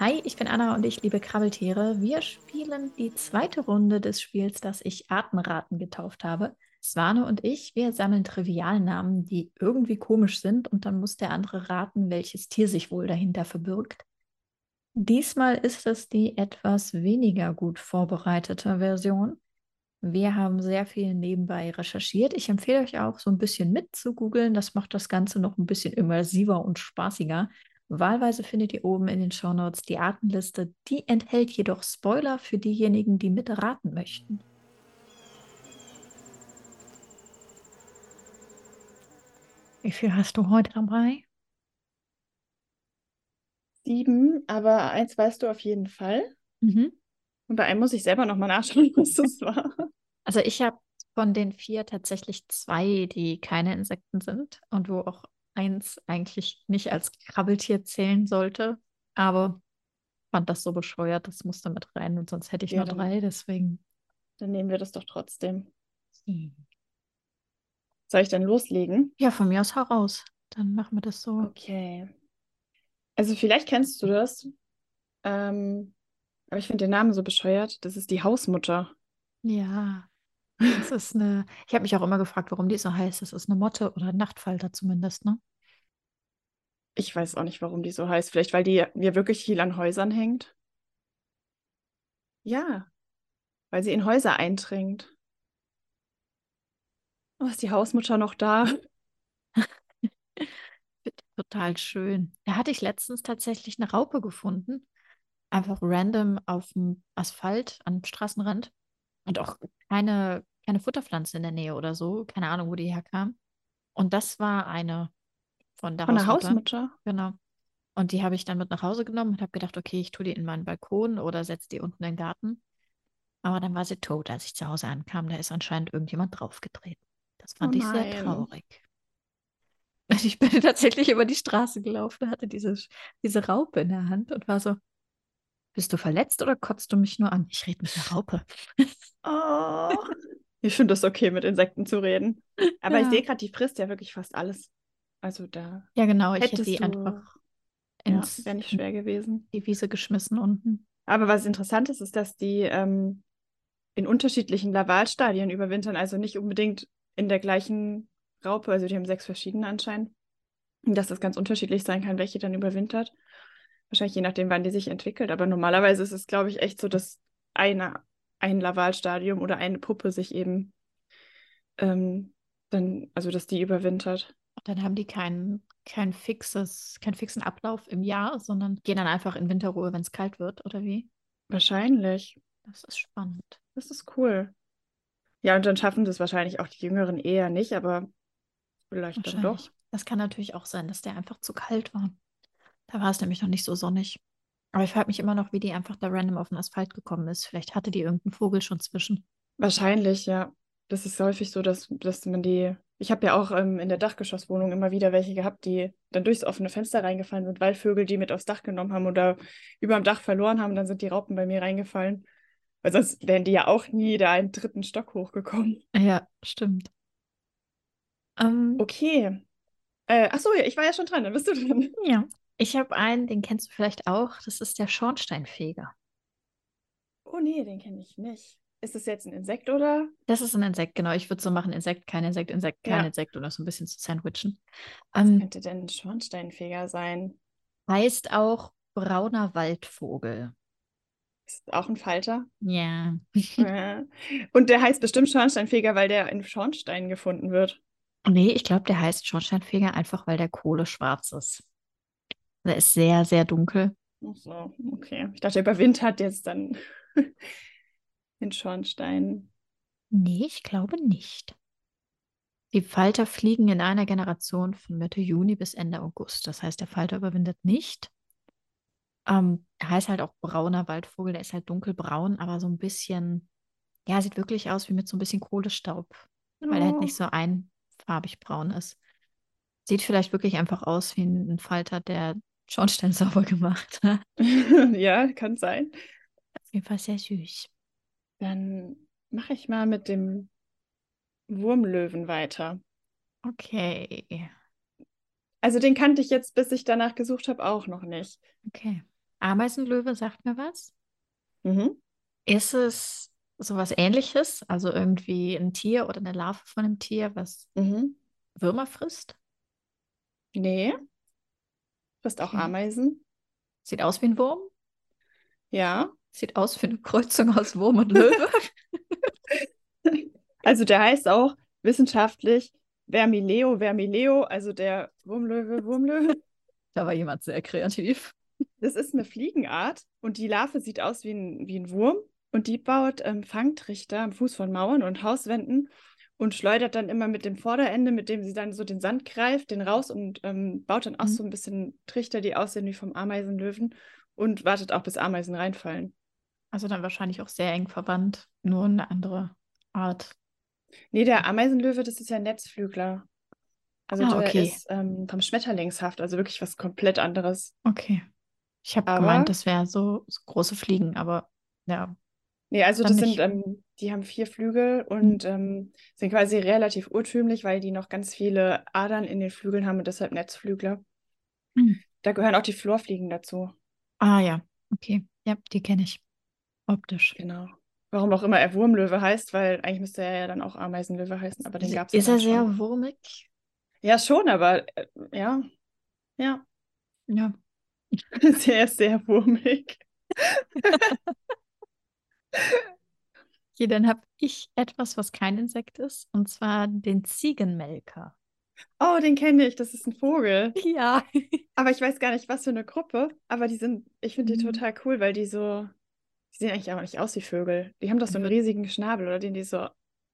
Hi, ich bin Anna und ich liebe Krabbeltiere. Wir spielen die zweite Runde des Spiels, das ich Artenraten getauft habe. Svane und ich, wir sammeln Trivialnamen, die irgendwie komisch sind und dann muss der andere raten, welches Tier sich wohl dahinter verbirgt. Diesmal ist es die etwas weniger gut vorbereitete Version. Wir haben sehr viel nebenbei recherchiert. Ich empfehle euch auch, so ein bisschen mit zu googeln. Das macht das Ganze noch ein bisschen immersiver und spaßiger. Wahlweise findet ihr oben in den Shownotes die Artenliste. Die enthält jedoch Spoiler für diejenigen, die mitraten möchten. Wie viel hast du heute dabei? Sieben, aber eins weißt du auf jeden Fall. Mhm. Und bei einem muss ich selber nochmal nachschauen, was das war. Also ich habe von den vier tatsächlich zwei, die keine Insekten sind und wo auch eins eigentlich nicht als Krabbeltier zählen sollte. Aber fand das so bescheuert, das musste mit rein und sonst hätte ich Ja, nur drei, deswegen. Dann nehmen wir das doch trotzdem. Hm. Soll ich dann loslegen? Ja, von mir aus heraus. Dann machen wir das so. Okay. Also vielleicht kennst du das. Ähm, aber ich finde den Namen so bescheuert. Das ist die Hausmutter. Ja. Das ist eine. Ich habe mich auch immer gefragt, warum die so heißt. Das ist eine Motte oder Nachtfalter zumindest, ne? Ich weiß auch nicht, warum die so heißt. Vielleicht, weil die mir wirklich viel an Häusern hängt. Ja, weil sie in Häuser eindringt. Oh, ist die Hausmutter noch da? Total schön. Da hatte ich letztens tatsächlich eine Raupe gefunden. Einfach random auf dem Asphalt am Straßenrand. Und auch keine, keine Futterpflanze in der Nähe oder so. Keine Ahnung, wo die herkam. Und das war eine von der Von der Hausmutter. Hausmutter? Genau. Und die habe ich dann mit nach Hause genommen und habe gedacht, okay, ich tue die in meinen Balkon oder setze die unten in den Garten. Aber dann war sie tot, als ich zu Hause ankam. Da ist anscheinend irgendjemand draufgetreten. Das fand Oh ich sehr traurig. Und ich bin tatsächlich über die Straße gelaufen, hatte diese, diese Raupe in der Hand und war so, bist du verletzt oder kotzt du mich nur an? Ich rede mit der Raupe. Oh. Ich finde das okay, mit Insekten zu reden. Aber ich Ja. sehe gerade, die frisst ja wirklich fast alles. Also da Ja, genau, ich hätte du. einfach Ja, ins, wäre nicht schwer gewesen. die Wiese geschmissen unten. Aber was interessant ist, ist, dass die ähm, in unterschiedlichen Lavalstadien überwintern, also nicht unbedingt in der gleichen Raupe, also die haben sechs verschiedene anscheinend. Und dass das ganz unterschiedlich sein kann, welche dann überwintert. Wahrscheinlich je nachdem, wann die sich entwickelt. Aber normalerweise ist es, glaube ich, echt so, dass eine, ein Lavalstadium oder eine Puppe sich eben ähm, dann, also dass die überwintert. Dann haben die kein, kein fixes, keinen fixen Ablauf im Jahr, sondern gehen dann einfach in Winterruhe, wenn es kalt wird, oder wie? Wahrscheinlich. Das ist spannend. Das ist cool. Ja, und dann schaffen das wahrscheinlich auch die Jüngeren eher nicht, aber vielleicht dann doch. Das kann natürlich auch sein, dass der einfach zu kalt war. Da war es nämlich noch nicht so sonnig. Aber ich frage mich immer noch, wie die einfach da random auf den Asphalt gekommen ist. Vielleicht hatte die irgendeinen Vogel schon zwischen. Wahrscheinlich, ja. Das ist häufig so, dass, dass man die. Ich habe ja auch ähm, in der Dachgeschosswohnung immer wieder welche gehabt, die dann durchs offene Fenster reingefallen sind, weil Vögel die mit aufs Dach genommen haben oder über dem Dach verloren haben. Dann sind die Raupen bei mir reingefallen. Weil sonst wären die ja auch nie da einen dritten Stock hochgekommen. Ja, stimmt. Ähm, Okay. Äh, ach so, ja, ich war ja schon dran, dann bist du dran. ja. Ich habe einen, den kennst du vielleicht auch. Das ist der Schornsteinfeger. Oh nee, den kenne ich nicht. Ist das jetzt ein Insekt oder? Das ist ein Insekt, genau. Ich würde so machen, Insekt, kein Insekt, Insekt, kein Ja. Insekt oder so ein bisschen zu sandwichen. Was Ähm, könnte denn ein Schornsteinfeger sein? heißt auch brauner Waldvogel. Ist das auch ein Falter? Ja. Ja. Und der heißt bestimmt Schornsteinfeger, weil der in Schornstein gefunden wird. Nee, ich glaube, der heißt Schornsteinfeger einfach, weil der Kohle schwarz ist. Der ist sehr, sehr dunkel. Ach so, okay. Ich dachte, er überwintert jetzt dann in Schornstein. Nee, ich glaube nicht. Die Falter fliegen in einer Generation von Mitte Juni bis Ende August. Das heißt, der Falter überwintert nicht. Ähm, er heißt halt auch brauner Waldvogel. Der ist halt dunkelbraun, aber so ein bisschen, ja, sieht wirklich aus wie mit so ein bisschen Kohlestaub, weil er halt nicht so einfarbig braun ist. Sieht vielleicht wirklich einfach aus wie ein Falter, der Schornstein sauber gemacht hat. Ja, kann sein. Auf jeden Fall sehr süß. Dann mache ich mal mit dem Wurmlöwen weiter. Okay, Also den kannte ich jetzt, bis ich danach gesucht habe, auch noch nicht. okay. Ameisenlöwe sagt mir was. Mhm. Ist es sowas Ähnliches? Also irgendwie ein Tier oder eine Larve von einem Tier, was Mhm. Würmer frisst? Nee. Frisst auch Okay. Ameisen. Sieht aus wie ein Wurm? Ja. Sieht aus wie eine Kreuzung aus Wurm und Löwe? Also der heißt auch wissenschaftlich Vermileo vermileo, also der Wurmlöwe, Wurmlöwe. Da war jemand sehr kreativ. Das ist eine Fliegenart und die Larve sieht aus wie ein, wie ein Wurm und die baut ähm, Fangtrichter am Fuß von Mauern und Hauswänden und schleudert dann immer mit dem Vorderende, mit dem sie dann so den Sand greift, den raus und ähm, baut dann auch Mhm. so ein bisschen Trichter, die aussehen wie vom Ameisenlöwen und wartet auch, bis Ameisen reinfallen. Also dann wahrscheinlich auch sehr eng verwandt, nur eine andere Art. Nee, der Ameisenlöwe, das ist ja ein Netzflügler. Also Ah, der okay. ist ähm, vom Schmetterlingshaft, also wirklich was komplett anderes. Okay. Ich habe gemeint, das wäre so, so große Fliegen, aber ja. Nee, also das sind, nicht. ähm, die haben vier Flügel und ähm, sind quasi relativ urtümlich, weil die noch ganz viele Adern in den Flügeln haben und deshalb Netzflügler. Hm. Da gehören auch die Florfliegen dazu. Ah ja, okay. Ja, die kenne ich. Optisch. Genau. Warum auch immer er Wurmlöwe heißt, weil eigentlich müsste er ja dann auch Ameisenlöwe heißen, aber den gab es ja Ist er dann schon. sehr wurmig? Ja, schon, aber äh, ja. Ja, Ja. sehr, sehr wurmig. Okay, dann habe ich etwas, was kein Insekt ist, und zwar den Ziegenmelker. Oh, den kenne ich, das ist ein Vogel. Ja. Aber ich weiß gar nicht, was für eine Gruppe. Aber die sind, ich finde die Mhm. total cool, weil die so, die sehen eigentlich aber nicht aus wie Vögel. Die haben doch so einen Wird- riesigen Schnabel, oder den die so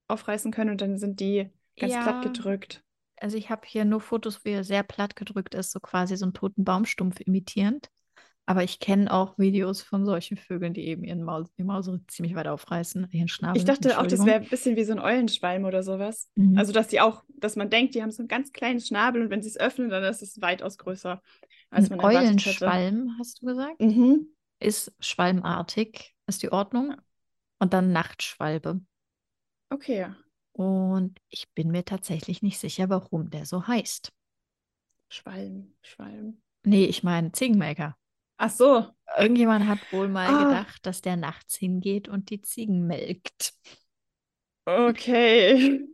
aufreißen können und dann sind die ganz platt Ja. gedrückt. Also ich habe hier nur Fotos, wo er sehr platt gedrückt ist, so quasi so einen toten Baumstumpf imitierend. Aber ich kenne auch Videos von solchen Vögeln, die eben ihren Maul, die Maul ziemlich weit aufreißen, ihren Schnabel. Ich dachte auch, das wäre ein bisschen wie so ein Eulenschweim oder sowas. Mhm. Also, dass die auch, dass man denkt, die haben so einen ganz kleinen Schnabel und wenn sie es öffnen, dann ist es weitaus größer, als Ein man. Eulenschwalm, hast du gesagt? Mhm. Ist schwalmartig, ist die Ordnung. Und dann Nachtschwalbe. Okay. Und ich bin mir tatsächlich nicht sicher, warum der so heißt. Schwalm, Schwalm. Nee, ich meine Ziegenmelker. Ach so. Irgendjemand hat wohl mal Ah. gedacht, dass der nachts hingeht und die Ziegen melkt. Okay.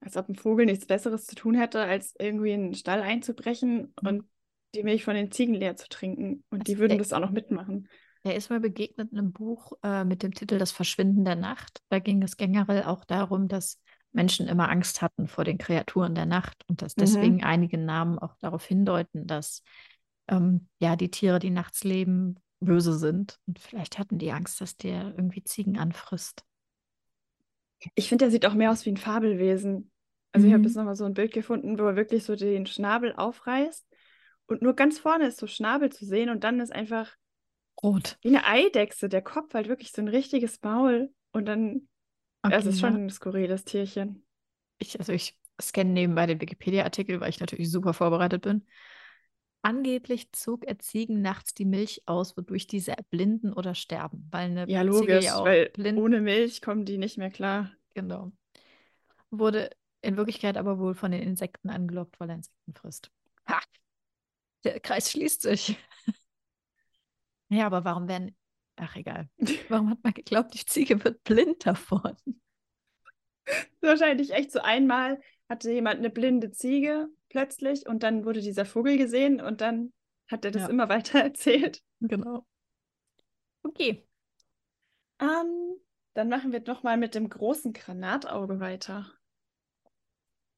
Als ob ein Vogel nichts Besseres zu tun hätte, als irgendwie in den Stall einzubrechen Mhm. und die Milch von den Ziegen leer zu trinken. Und die Also würden der- das auch noch mitmachen. Er ist mir begegnet in einem Buch äh, mit dem Titel Das Verschwinden der Nacht. Da ging es generell auch darum, dass Menschen immer Angst hatten vor den Kreaturen der Nacht und dass Mhm. deswegen einige Namen auch darauf hindeuten, dass ähm, ja die Tiere, die nachts leben, böse sind. Und vielleicht hatten die Angst, dass der irgendwie Ziegen anfrisst. Ich finde, der sieht auch mehr aus wie ein Fabelwesen. Also ich habe Mhm. jetzt nochmal so ein Bild gefunden, wo er wirklich so den Schnabel aufreißt. Und nur ganz vorne ist so Schnabel zu sehen und dann ist einfach Rot. wie eine Eidechse, der Kopf halt wirklich so ein richtiges Maul. Und dann, Okay, es ist schon ein skurriles Tierchen. Ich, also ich scanne nebenbei den Wikipedia-Artikel, weil ich natürlich super vorbereitet bin. Angeblich zog er Ziegen nachts die Milch aus, wodurch diese erblinden oder sterben, weil eine Ja, Ziege logisch, ja auch weil blind, ohne Milch kommen die nicht mehr klar. genau. Wurde in Wirklichkeit aber wohl von den Insekten angelockt, weil er Insekten frisst. Ha! Der Kreis schließt sich. Ja, aber warum werden. Ach, egal. Warum hat man geglaubt, die Ziege wird blind davon? Wahrscheinlich echt so einmal hatte jemand eine blinde Ziege plötzlich und dann wurde dieser Vogel gesehen und dann hat er das Ja. immer weiter erzählt. Genau. Okay. Ähm, dann machen wir nochmal mit dem großen Granatauge weiter.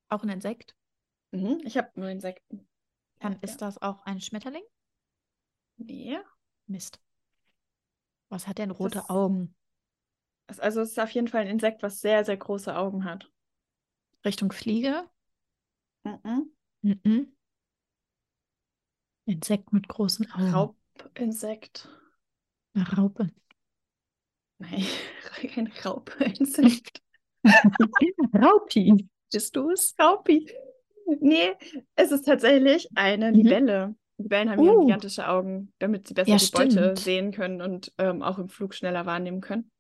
Auch ein Insekt. Mhm, ich habe nur Insekten. Dann ist das auch ein Schmetterling? Nee. Mist. Was hat denn rote Das- Augen? Also es ist auf jeden Fall ein Insekt, was sehr, sehr große Augen hat. Richtung Fliege? Mhm. Mhm. Insekt mit großen Augen. Raubinsekt. Eine Raupe. Nein, kein Raubinsekt. Raupi. Bist du es? Raupi. Nee, es ist tatsächlich eine Mhm. Libelle. Libellen haben ja Oh. gigantische Augen, damit sie besser Ja, die Beute stimmt. sehen können und ähm, auch im Flug schneller wahrnehmen können.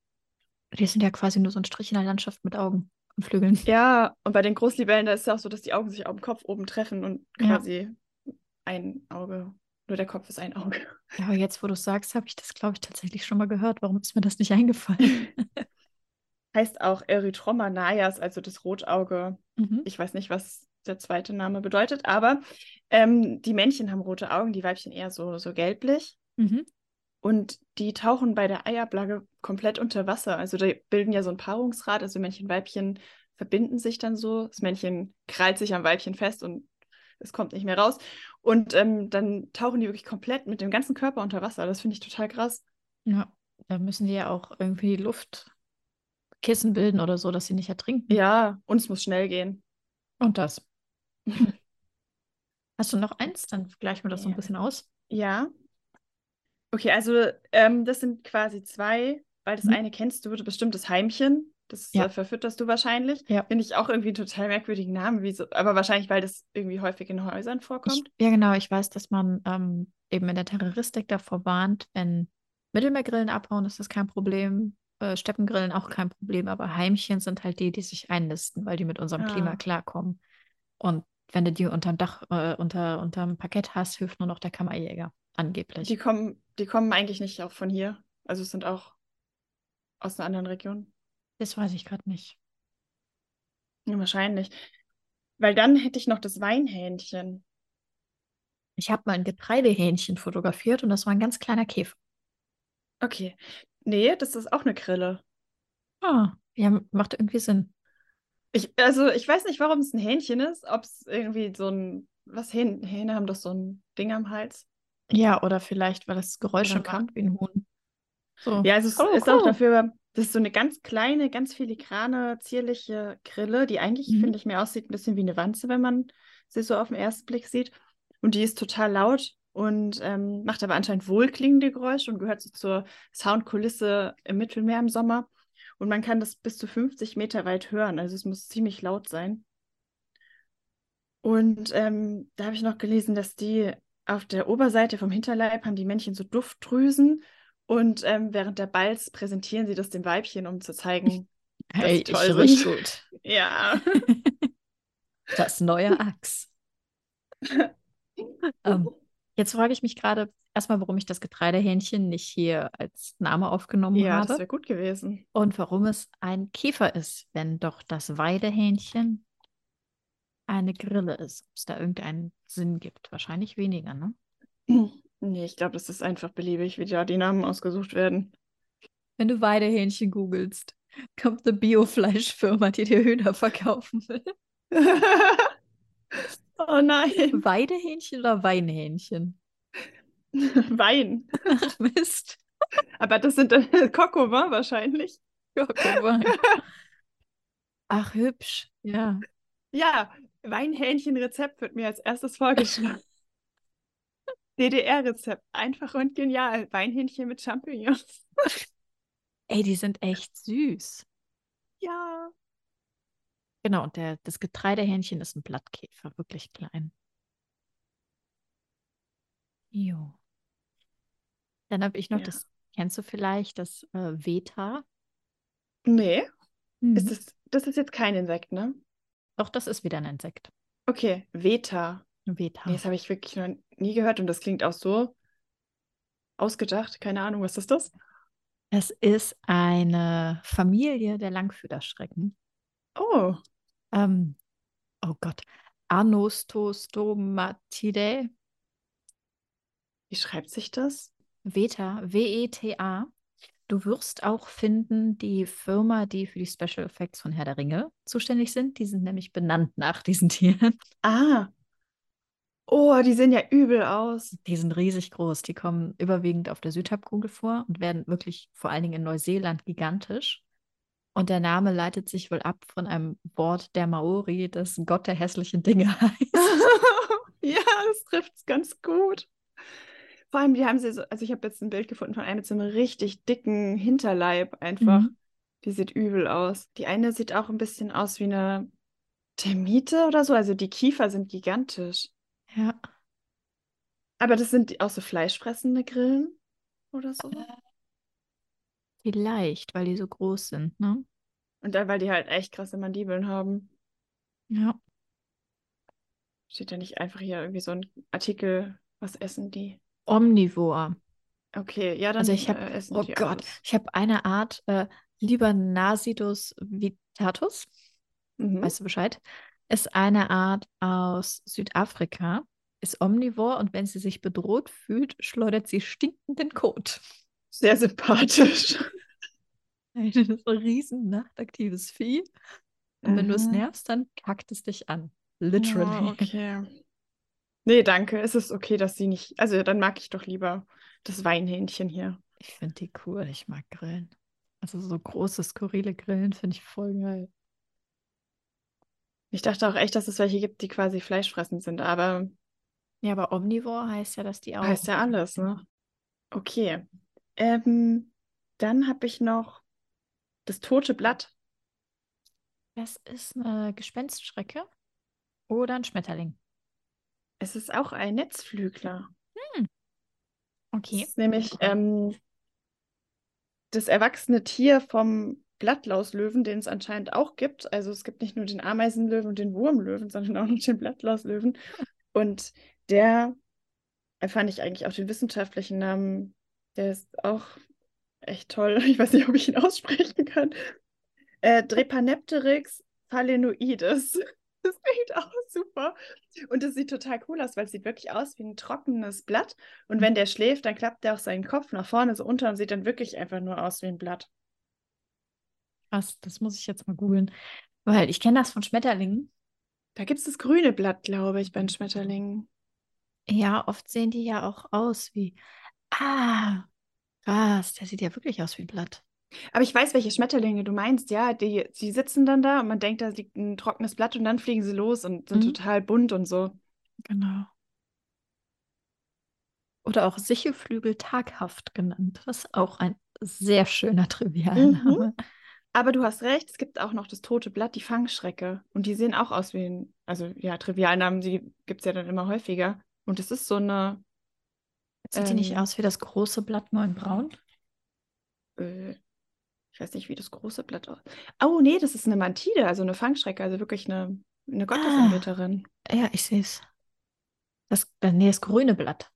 Die sind ja quasi nur so ein Strich in der Landschaft mit Augen und Flügeln. Ja, und bei den Großlibellen, da ist es ja auch so, dass die Augen sich auf dem Kopf oben treffen und Ja. quasi ein Auge Nur der Kopf ist ein Auge. Ja, aber jetzt, wo du sagst, habe ich das, glaube ich, tatsächlich schon mal gehört. Warum ist mir das nicht eingefallen? Heißt auch Erythroma naias, also das Rotauge. Mhm. Ich weiß nicht, was der zweite Name bedeutet, aber ähm, die Männchen haben rote Augen, die Weibchen eher so, so gelblich. Mhm. Und die tauchen bei der Eiablage komplett unter Wasser. Also die bilden ja so ein Paarungsrad, also Männchen, Weibchen verbinden sich dann so. Das Männchen krallt sich am Weibchen fest und es kommt nicht mehr raus. Und ähm, dann tauchen die wirklich komplett mit dem ganzen Körper unter Wasser. Das finde ich total krass. Ja, da müssen die ja auch irgendwie Luftkissen bilden oder so, dass sie nicht ertrinken. Ja, und es muss schnell gehen. Und das. Hast du noch eins? Dann gleichen wir das so ein bisschen aus. Ja. Okay, also ähm, das sind quasi zwei, weil das Mhm. eine kennst du bestimmt, das Heimchen. Das Ja. äh, verfütterst du wahrscheinlich. Ja. Finde ich auch irgendwie einen total merkwürdigen Namen, wieso, aber wahrscheinlich, weil das irgendwie häufig in Häusern Ich, vorkommt. ja, genau. Ich weiß, dass man ähm, eben in der Terroristik davor warnt, wenn Mittelmeergrillen abhauen, ist das kein Problem. Äh, Steppengrillen auch kein Problem. Aber Heimchen sind halt die, die sich einnisten, weil die mit unserem Klima Ah. klarkommen. Und wenn du die unterm Dach, äh, unter, unterm Parkett hast, hilft nur noch der Kammerjäger. Angeblich. Die kommen, die kommen eigentlich nicht auch von hier. Also es sind auch aus einer anderen Region. Das weiß ich gerade nicht. Ja, wahrscheinlich. Weil dann hätte ich noch das Weinhähnchen. Ich habe mal ein Getreidehähnchen fotografiert und das war ein ganz kleiner Käfer. Okay. Nee, das ist auch eine Grille. Ah, ja, macht irgendwie Sinn. Ich, also ich weiß nicht, warum es ein Hähnchen ist, ob es irgendwie so ein, was Hähn, Hähne haben doch so ein Ding am Hals. Ja, oder vielleicht, weil das Geräusche Oder macht wie ein Huhn. So. Ja, also es Oh, ist auch cool. dafür, das ist so eine ganz kleine, ganz filigrane, zierliche Grille, die eigentlich, Mhm. finde ich, mehr aussieht ein bisschen wie eine Wanze, wenn man sie so auf den ersten Blick sieht. Und die ist total laut und ähm, macht aber anscheinend wohlklingende Geräusche und gehört so zur Soundkulisse im Mittelmeer im Sommer. Und man kann das bis zu 50 Meter weit hören, also es muss ziemlich laut sein. Und ähm, da habe ich noch gelesen, dass die auf der Oberseite vom Hinterleib haben die Männchen so Duftdrüsen und ähm, während der Balz präsentieren sie das dem Weibchen, um zu zeigen, dass Hey, ich toll riech sind. gut. Ja. Das neue Axt. Ähm, jetzt frage ich mich gerade erstmal, warum ich das Getreidehähnchen nicht hier als Name aufgenommen Ja, das habe wäre gut gewesen. und warum es ein Käfer ist, wenn doch das Weidehähnchen eine Grille ist. Ob es da irgendeinen Sinn gibt. Wahrscheinlich weniger, ne? Nee, ich glaube, das ist einfach beliebig, wie da die Namen ausgesucht werden. Wenn du Weidehähnchen googelst, kommt eine Biofleischfirma, die dir Hühner verkaufen will. oh nein. Weidehähnchen oder Weinhähnchen? Wein. Ach Mist. Aber das sind äh, Kokova wahrscheinlich. Mal. Ach, hübsch. Ja. Ja, Weinhähnchen-Rezept wird mir als erstes vorgeschlagen. DDR-Rezept. Einfach und genial. Weinhähnchen mit Champignons. Ey, die sind echt süß. Ja. Genau, und der, das Getreidehähnchen ist ein Blattkäfer, wirklich klein. Jo. Dann habe ich noch Ja. das, kennst du vielleicht, das äh, Veta? Nee, Mhm. ist das, das ist jetzt kein Insekt, ne? Doch, das ist wieder ein Insekt. Okay, Veta. Veta. Nee, das habe ich wirklich noch nie gehört und das klingt auch so ausgedacht. Keine Ahnung, was ist das? Es ist eine Familie der Langfüderschrecken. Oh, Ähm, oh Gott. Anostostomatidae. wie schreibt sich das? Veta, W-E-T-A. Du wirst auch finden, die Firma, die für die Special Effects von Herr der Ringe zuständig sind, die sind nämlich benannt nach diesen Tieren. Ah. Oh, die sehen ja übel aus. Die sind riesig groß. Die kommen überwiegend auf der Südhalbkugel vor und werden wirklich vor allen Dingen in Neuseeland gigantisch. Und der Name leitet sich wohl ab von einem Wort der Maori, das Gott der hässlichen Dinge heißt. ja, das trifft es ganz gut. Vor allem, die haben sie so, also ich habe jetzt ein Bild gefunden von einer mit so einem richtig dicken Hinterleib einfach. Mhm. Die sieht übel aus. Die eine sieht auch ein bisschen aus wie eine Termite oder so. Also die Kiefer sind gigantisch. Ja. Aber das sind auch so fleischfressende Grillen oder so. Vielleicht, weil die so groß sind, ne? Und dann, weil die halt echt krasse Mandibeln haben. Ja. Steht da nicht einfach hier irgendwie so ein Artikel Was essen die? Omnivor. Okay, ja, dann Also ich habe, äh, essen oh die Gott, alles. ich habe eine Art äh, Libanasidus vittatus, Mhm. weißt du Bescheid, ist eine Art aus Südafrika, ist omnivor und wenn sie sich bedroht fühlt, schleudert sie stinkenden Kot. Sehr sympathisch. Ein riesen nachtaktives Vieh. Und wenn du es Mhm. nervst, dann kackt es dich an. Literally. okay. Nee, danke. Es ist okay, dass sie nicht. Also dann mag ich doch lieber das Weinhähnchen hier. Ich finde die cool. Ich mag Grillen. Also so große, skurrile Grillen finde ich voll geil. Ich dachte auch echt, dass es welche gibt, die quasi fleischfressend sind, aber Ja, aber Omnivore heißt ja, dass die auch. heißt ja alles, ne? Okay. Ähm, dann habe ich noch das tote Blatt. Das ist eine Gespenstschrecke oder ein Schmetterling. Es ist auch ein Netzflügler. Das Okay. ist nämlich ähm, das erwachsene Tier vom Blattlauslöwen, den es anscheinend auch gibt. Also es gibt nicht nur den Ameisenlöwen und den Wurmlöwen, sondern auch noch den Blattlauslöwen. Und der äh, fand ich eigentlich auch den wissenschaftlichen Namen, der ist auch echt toll. Ich weiß nicht, ob ich ihn aussprechen kann. Äh, Drepanepteryx phalaenoides. Das klingt auch super. Und es sieht total cool aus, weil es sieht wirklich aus wie ein trockenes Blatt. Und wenn der schläft, dann klappt der auch seinen Kopf nach vorne so unter und sieht dann wirklich einfach nur aus wie ein Blatt. Krass, das muss ich jetzt mal googeln. Weil ich kenne das von Schmetterlingen. Da gibt es das grüne Blatt, glaube ich, bei den Schmetterlingen. Ja, oft sehen die ja auch aus wie. Ah, krass, der sieht ja wirklich aus wie ein Blatt. Aber ich weiß, welche Schmetterlinge du meinst. Ja, die, die sitzen dann da und man denkt, da liegt ein trockenes Blatt und dann fliegen sie los und sind Mhm. total bunt und so. Genau. Oder auch Sichelflügel taghaft genannt. Das ist auch ein sehr schöner Trivialname. Aber du hast recht, es gibt auch noch das tote Blatt, die Fangschrecke. Und die sehen auch aus wie ein, also ja, Trivialnamen, die gibt es ja dann immer häufiger. Und es ist so eine, Sieht die nicht Ähm. aus wie das große Blatt, nur in braun? äh, ich weiß nicht, wie das große Blatt aussieht. Oh, nee, das ist eine Mantide, also eine Fangschrecke, also wirklich eine, eine Gottesanbeterin. Ja, ich sehe es. Das, äh, nee, das grüne Blatt.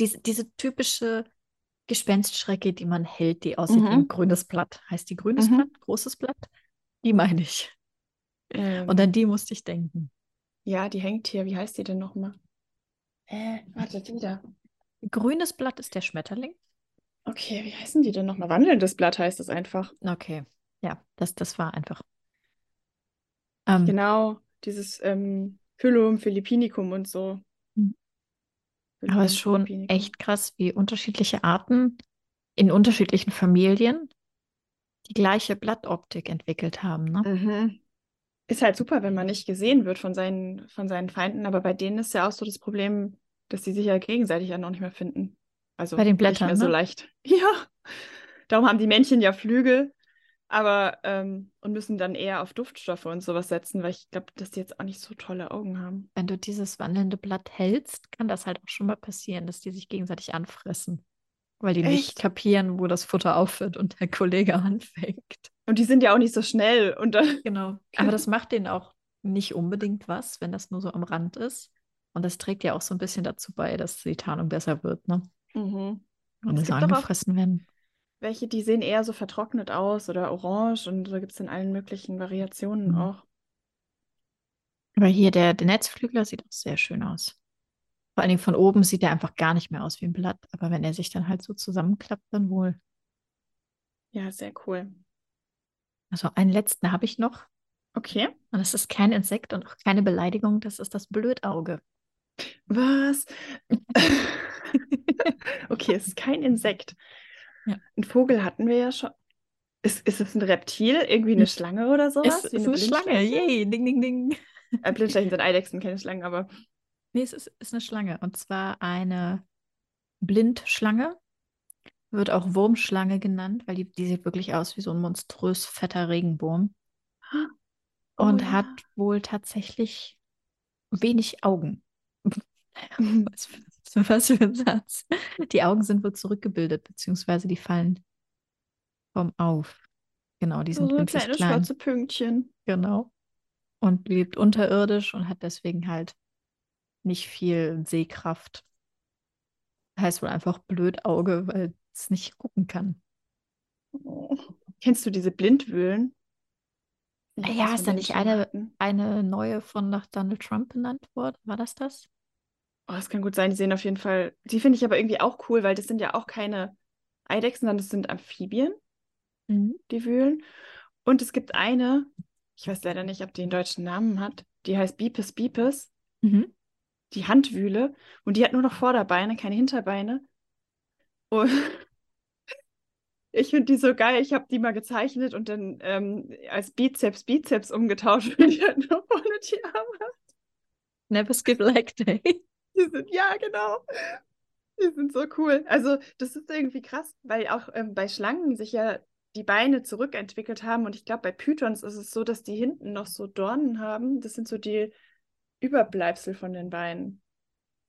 Diese, diese typische Gespenstschrecke, die man hält, die aussieht wie ein Mhm. grünes Blatt. Heißt die grünes Mhm. Blatt? Großes Blatt? Die meine ich. Ähm, Und an die musste ich denken. ja, die hängt hier. Wie heißt die denn nochmal? Äh, warte, wieder. Grünes Blatt ist der Schmetterling. Okay, wie heißen die denn nochmal? Wandelndes Blatt heißt es einfach. Okay, ja, das, das war einfach. Ähm, Genau, dieses ähm, Phyllum philippinicum und so. Mhm. Phyllum Aber es ist schon echt krass, wie unterschiedliche Arten in unterschiedlichen Familien die gleiche Blattoptik entwickelt haben. Ne? Mhm. Ist halt super, wenn man nicht gesehen wird von seinen, von seinen Feinden, aber bei denen ist ja auch so das Problem, dass die sich ja gegenseitig ja noch nicht mehr finden. Also Bei den nicht Blättern, mehr so ne? leicht. Ja, darum haben die Männchen ja Flügel, aber ähm, und müssen dann eher auf Duftstoffe und sowas setzen, weil ich glaube, dass die jetzt auch nicht so tolle Augen haben. Wenn du dieses wandelnde Blatt hältst, kann das halt auch schon mal passieren, dass die sich gegenseitig anfressen. Weil die nicht Echt? kapieren, wo das Futter aufhört und der Kollege anfängt. Und die sind ja auch nicht so schnell und Genau. Aber das macht denen auch nicht unbedingt was, wenn das nur so am Rand ist. Und das trägt ja auch so ein bisschen dazu bei, dass die Tarnung besser wird, ne? Mhm. Und Es angefressen werden. Welche, die sehen eher so vertrocknet aus oder orange und da gibt es in allen möglichen Variationen Mhm. auch. Aber hier der, der Netzflügler sieht auch sehr schön aus. Vor allen Dingen von oben sieht er einfach gar nicht mehr aus wie ein Blatt. Aber wenn er sich dann halt so zusammenklappt, dann wohl. Ja, sehr cool. Also einen letzten habe ich noch. Okay. Und das ist kein Insekt und auch keine Beleidigung. Das ist das Blödauge. Was? Okay, es ist kein Insekt. Ja. Ein Vogel hatten wir ja schon. Ist, ist es ein Reptil? Irgendwie eine Schlange oder sowas? ist, Wie ist eine Schlange. Yay, ding, ding, ding. Äh, Blindschleichen sind Eidechsen, keine Schlangen, aber Nee, es ist, ist eine Schlange. Und zwar eine Blindschlange. Wird auch Wurmschlange genannt, weil die, die sieht wirklich aus wie so ein monströs fetter Regenwurm. Oh Und ja. hat wohl tatsächlich wenig Augen. Was für, was für ein Satz. Die Augen sind wohl zurückgebildet, beziehungsweise die fallen vom Auf. Genau, die sind so winzig kleine klein. schwarze Pünktchen. Genau. Und lebt unterirdisch und hat deswegen halt nicht viel Sehkraft. Heißt wohl einfach Blödauge, weil es nicht gucken kann. Oh. Kennst du diese Blindwühlen? Ja, ist da nicht eine, eine neue von nach Donald Trump benannt worden? War das das? Oh, das kann gut sein. Die sehen auf jeden Fall. Die finde ich aber irgendwie auch cool, weil das sind ja auch keine Eidechsen, sondern das sind Amphibien, mhm. die wühlen. Und es gibt eine, ich weiß leider nicht, ob die einen deutschen Namen hat, die heißt Bipes Bipes. Mhm. Die Handwühle. Und die hat nur noch Vorderbeine, keine Hinterbeine. Und ich finde die so geil. Ich habe die mal gezeichnet und dann ähm, als Bizeps Bizeps umgetauscht, weil die halt nur vorne die Arme hat. Never skip leg day. Die sind, ja, genau. Die sind so cool. Also, das ist irgendwie krass, weil auch ähm, bei Schlangen sich ja die Beine zurückentwickelt haben. Und ich glaube, bei Pythons ist es so, dass die hinten noch so Dornen haben. Das sind so die Überbleibsel von den Beinen.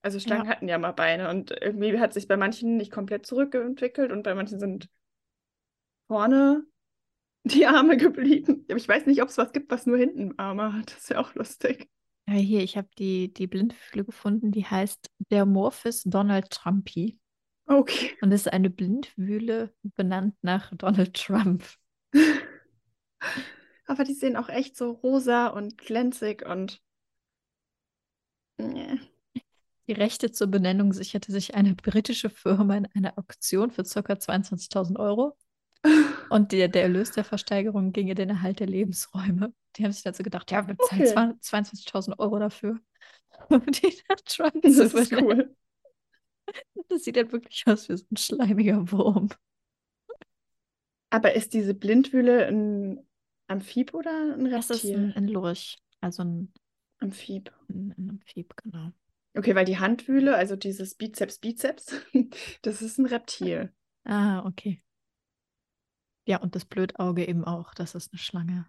Also Schlangen ja. hatten ja mal Beine und irgendwie hat sich bei manchen nicht komplett zurückentwickelt und bei manchen sind vorne die Arme geblieben. Aber ich weiß nicht, ob es was gibt, was nur hinten Arme hat. Das ist ja auch lustig. Ja, hier, ich habe die, die Blindfühle gefunden, die heißt Dermorphis Donald Trumpy. Okay. Und ist eine Blindwühle benannt nach Donald Trump. Aber die sehen auch echt so rosa und glänzig und. Nee. Die Rechte zur Benennung sicherte sich eine britische Firma in einer Auktion für ca. 22.000 Euro. Und der, der Erlös der Versteigerung ging in den Erhalt der Lebensräume. Die haben sich dazu gedacht, ja, wir zahlen okay. 22.000 Euro dafür. Und die Trump das ist cool. Das sieht halt wirklich aus wie so ein schleimiger Wurm. Aber ist diese Blindwühle ein Amphib oder ein Reptil? Das ist ein, ein Lurch, also ein Amphib. Ein, ein Amphib, genau. Okay, weil die Handwühle, also dieses Bizeps, Bizeps, das ist ein Reptil. Ah, okay. Ja, und das Blödauge eben auch, das ist eine Schlange.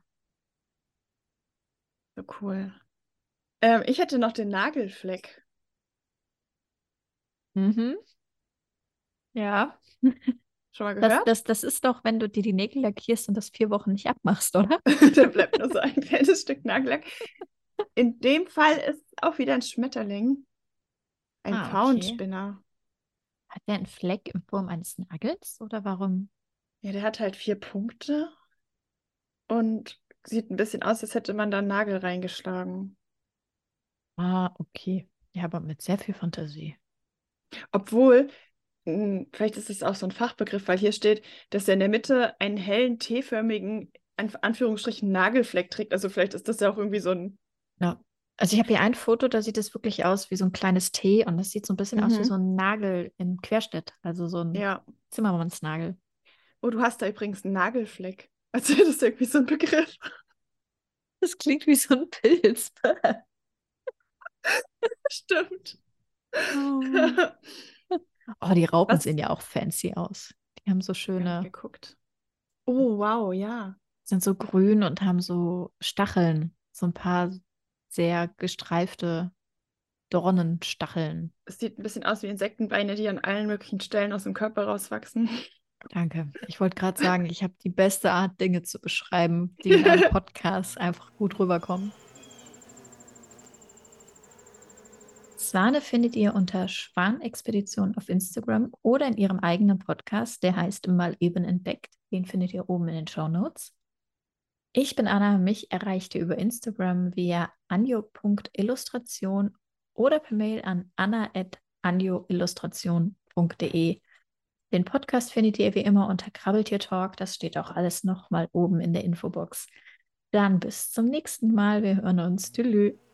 So cool. Ähm, ich hätte noch den Nagelfleck. Mhm. Ja. Schon mal Das, gehört? das, das ist doch, wenn du dir die Nägel lackierst und das vier Wochen nicht abmachst, oder? da bleibt nur so ein kleines Stück Nagellack. In dem Fall ist es auch wieder ein Schmetterling. Ein Ah, okay. Hat der einen Fleck in Form eines Nagels oder warum? Ja, der hat halt vier Punkte und sieht ein bisschen aus, als hätte man da einen Nagel reingeschlagen. Ah, okay. Ja, aber mit sehr viel Fantasie. Obwohl, mh, vielleicht ist es auch so ein Fachbegriff, weil hier steht, dass er in der Mitte einen hellen, T-förmigen, an Anführungsstrichen, Nagelfleck trägt. Also vielleicht ist das ja auch irgendwie so ein. Ja. Also ich habe hier ein Foto, da sieht es wirklich aus wie so ein kleines T und das sieht so ein bisschen aus wie Mhm. so ein Nagel im Querschnitt. Also so ein Ja. Zimmermannsnagel. Oh, du hast da übrigens einen Nagelfleck. Also das ist irgendwie so ein Begriff. Das klingt wie so ein Pilz. Stimmt. Oh, Oh, die Raupen Was? sehen ja auch fancy aus. Die haben so schöne, geguckt. Oh, wow, ja. sind so grün und haben so Stacheln. So ein paar sehr gestreifte Dornenstacheln. Es sieht ein bisschen aus wie Insektenbeine, die an allen möglichen Stellen aus dem Körper rauswachsen. Danke. Ich wollte gerade sagen, ich habe die beste Art, Dinge zu beschreiben, die in einem Podcast einfach gut rüberkommen. Swane findet ihr unter Schwanexpedition auf Instagram oder in ihrem eigenen Podcast, der heißt Mal eben entdeckt. Den findet ihr oben in den Show Notes. Ich bin Anna, mich erreicht ihr über Instagram via anjo.illustration oder per Mail an anna.anjoillustration.de. Den Podcast findet ihr wie immer unter Krabbeltier Talk. Das steht auch alles nochmal oben in der Infobox. Dann bis zum nächsten Mal. Wir hören uns. Tschüss.